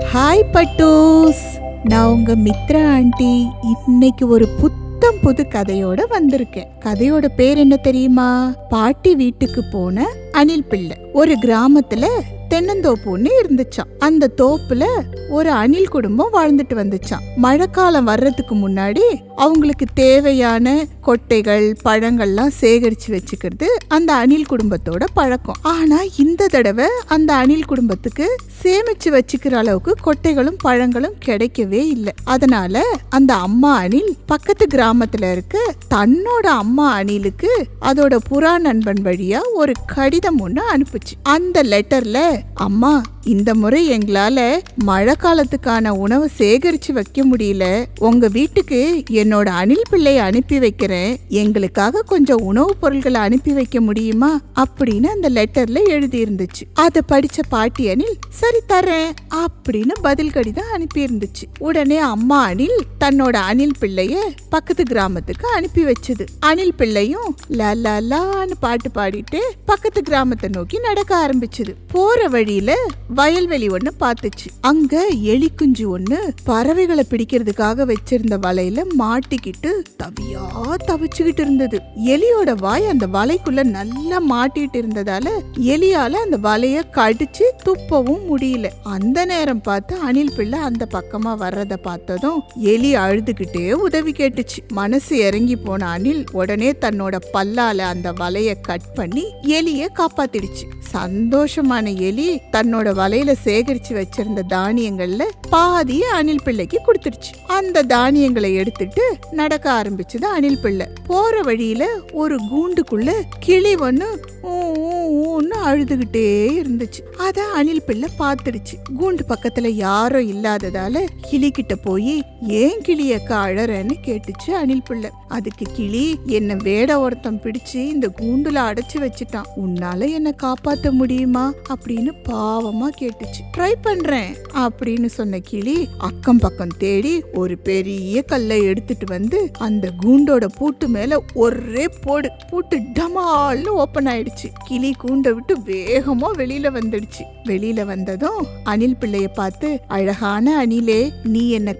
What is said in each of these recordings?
Hi பட்டூஸ் நான் உங்க Mitra aunty. இன்னைக்கு ஒரு புத்தம் புது கதையோட வந்திருக்கேன். கதையோட பேர் என்ன தெரியுமா? பாட்டி வீட்டுக்கு போன அணில் பிள்ளை. ஒரு கிராமத்துல தென்னந்தோப்பு ஒண்ணு இருந்துச்சான் அந்த தோப்புல ஒரு அணில் குடும்பம் வாழ்ந்துட்டு வந்துச்சான் மழைக்காலம் வர்றதுக்கு முன்னாடி அவங்களுக்கு தேவையான கொட்டைகள் பழங்கள்லாம் சேகரித்து வச்சுக்கிறது அந்த அணில் குடும்பத்தோட பழக்கம். ஆனால் இந்த தடவை அந்த அணில் குடும்பத்துக்கு சேமிச்சு வச்சுக்கிற அளவுக்கு கொட்டைகளும் பழங்களும் கிடைக்கவே இல்லை. அதனால அந்த அம்மா அணில் பக்கத்து கிராமத்தில் இருக்க தன்னோட அம்மா அணிலுக்கு அதோட புறா நண்பன் வழியா ஒரு கடிதம் ஒன்று அனுப்புச்சு. அந்த லெட்டர்ல அம்மா இந்த முறை எங்களால மழை காலத்துக்கான உணவை சேகரிச்சு வைக்க முடியல. உங்க வீட்டுக்கு என்னோட அணில் பிள்ளையை அனுப்பி வைக்கிறேன். எங்களுக்காக கொஞ்சம் உணவுப் பொருட்களை அனுப்பி வைக்க முடியுமா? அப்படின்னு அந்த லெட்டர்ல எழுதி இருந்துச்சு அதை படிச்ச பாட்டி அணில் சரி தரேன் அப்படின்னு பதில் கடிதம் அனுப்பி இருந்துச்சு உடனே அம்மா அணில் தன்னோட அணில் பிள்ளைய பக்கத்து கிராமத்துக்கு அனுப்பி வச்சது. அணில் பிள்ளையும் லா பாட்டு பாடிட்டு பக்கத்து கிராமத்தை நோக்கி நடக்க ஆரம்பிச்சது. போற வழியில வயல்வெளி ஒன்று பார்த்துச்சு. அங்க எலி குஞ்சு பறவைகளை பிடிக்கிறதுக்காக வச்சிருந்த வலையில மாட்டிக்கிட்டு தவியா தவிச்சுக்கிட்டு இருந்தது. எலியோட வாய் அந்த வலைக்குள்ள நல்லா மாட்டிட்டு இருந்ததால எலியால அந்த வலைய கடிச்சு துப்பவும் முடியல. அந்த நேரம் பார்த்து அணில் பிள்ளை அந்த பக்கமா வர்றத பார்த்ததும் எலி அழுதுகிட்டே உதவி கேட்டுச்சு. மனசு இறங்கி போன அணில் உடனே தன்னோட பல்லால அந்த வலைய கட் பண்ணி எலிய காப்பாத்திடுச்சு. சந்தோஷமான எலி தன்னோட வலையில சேகரிச்சு வச்சிருந்த தானியங்கள்ல பாதிய அணில் பிள்ளைக்கு கொடுத்துருச்சு. அந்த தானியங்களை எடுத்துட்டு நடக்க ஆரம்பிச்சது அணில் பிள்ளை. போற வழியில ஒரு கூண்டுக்குள்ள கிளி ஒண்ணு ஊ, ஊன்னு அழுதுகிட்டே இருந்துச்சு. அத அணில் பிள்ளை பார்த்துடுச்சு. கூண்டு பக்கத்துல யாரும் இல்லாததால கிளி கிட்ட போய் ஏன் கிளி அக்கா அழறன்னு கேட்டுச்சு அணில் பிள்ளை. அதுக்கு கிளி என்ன வேட ஒருத்தன் பிடிச்சு இந்த கூண்டுல அடைச்சு வச்சுட்டான். உன்னால என்ன காப்பாத்த முடியுமா? அப்படின்னு பாவமா கேட்டுச்சு. ட்ரை பண்றேன் அப்படின்னு சொன்ன கிளி அக்கம் பக்கம் தேடி ஒரு பெரிய கல்லை எடுத்துட்டு வந்து அந்த கூண்டோட பூட்டு மேல ஒரே போடு பூட்டு டமால்னு ஓபன் ஆயிடுச்சு. கிளி கூண்டை விட்டு வேகமா வெளியில வந்துடுச்சு. வெளியில வந்ததும் அணில் பிள்ளைய பார்த்து அழகான அணிலே நீ என்ன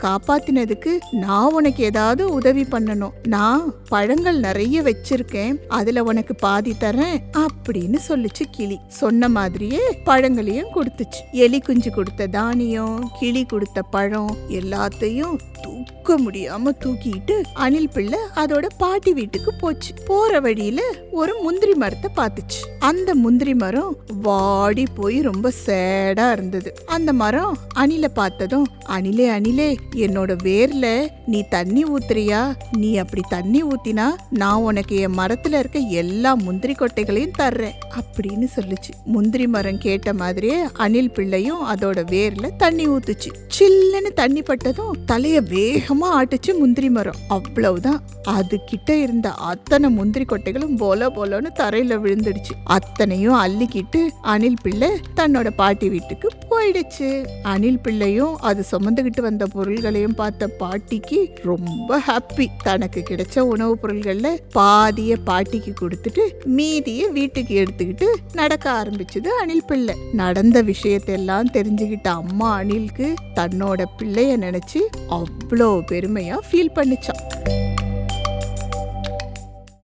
காப்பாத்தினதுக்கு நான் உனக்கு ஏதாவது உதவி பண்ணணும். நான் பழங்கள் நிறைய வச்சிருக்கேன். அதுல உனக்கு பாதி தரேன் அப்படின்னு சொல்லுச்சு கிளி. சொன்ன மாதிரியே பழங்களையும் கொடுத்துச்சு. எலி குஞ்சு கொடுத்த தானியம் கிளி கொடுத்த பழம் எல்லாத்தையும் தூக்க முடியாம தூக்கிட்டு அணில் பிள்ளை அதோட பாட்டி வீட்டுக்கு போச்சு. போற வழியில ஒரு முந்திரி மரத்தை பார்த்துச்சு. அந்த முந்திரி மரம் வாடி போய் ரொம்ப சேடா இருந்தது. அந்த மரம் அணில பார்த்ததும் அணிலே அணிலே என்னோட வேர்ல நீ தண்ணி ஊத்துறியா? நீ அப்படி தண்ணி ஊத்தினா நான் உனக்கு என் மரத்துல இருக்க எல்லா முந்திரி கொட்டைகளையும் தர்றேன் அப்படின்னு சொல்லுச்சு. முந்திரி மரம் கேட்ட மாதிரியே அணில் பிள்ளையும் அதோட வேர்ல தண்ணி ஊத்துச்சு. சில்லுன்னு தண்ணி பட்டதும் தலைய வேகமா ஆட்டுச்சு முந்திரி மரம். அவ்வளவுதான். அது கிட்ட இருந்த அத்தனை முந்திரி கொட்டைகளும் போல போலன்னு தரையில விழுந்துடுச்சு. அத்தனையும் அள்ளிக்கிட்டு அணில் பிள்ளை தன்னோட பாட்டி வீட்டுக்கு போயிடுச்சு. அணில் பிள்ளையும் அது சுமந்துகிட்டு வந்த பொருள்களையும் பார்த்த பாட்டிக்கு ரொம்ப ஹாப்பி தனக்கு கிடைச்ச உணவுப் பொருள்கள்ல பாதிய பாட்டிக்கு கொடுத்துட்டு மீதிய வீட்டுக்கு எடுத்துக்கிட்டு நடக்க ஆரம்பிச்சது அணில் பிள்ளை. நடந்த விஷயத்தெல்லாம் தெரிஞ்சுக்கிட்ட அம்மா அனிலுக்கு தன்னோட பிள்ளைய நினைச்சு அவ்வளோ பெருமையா ஃபீல் பண்ணுச்சான்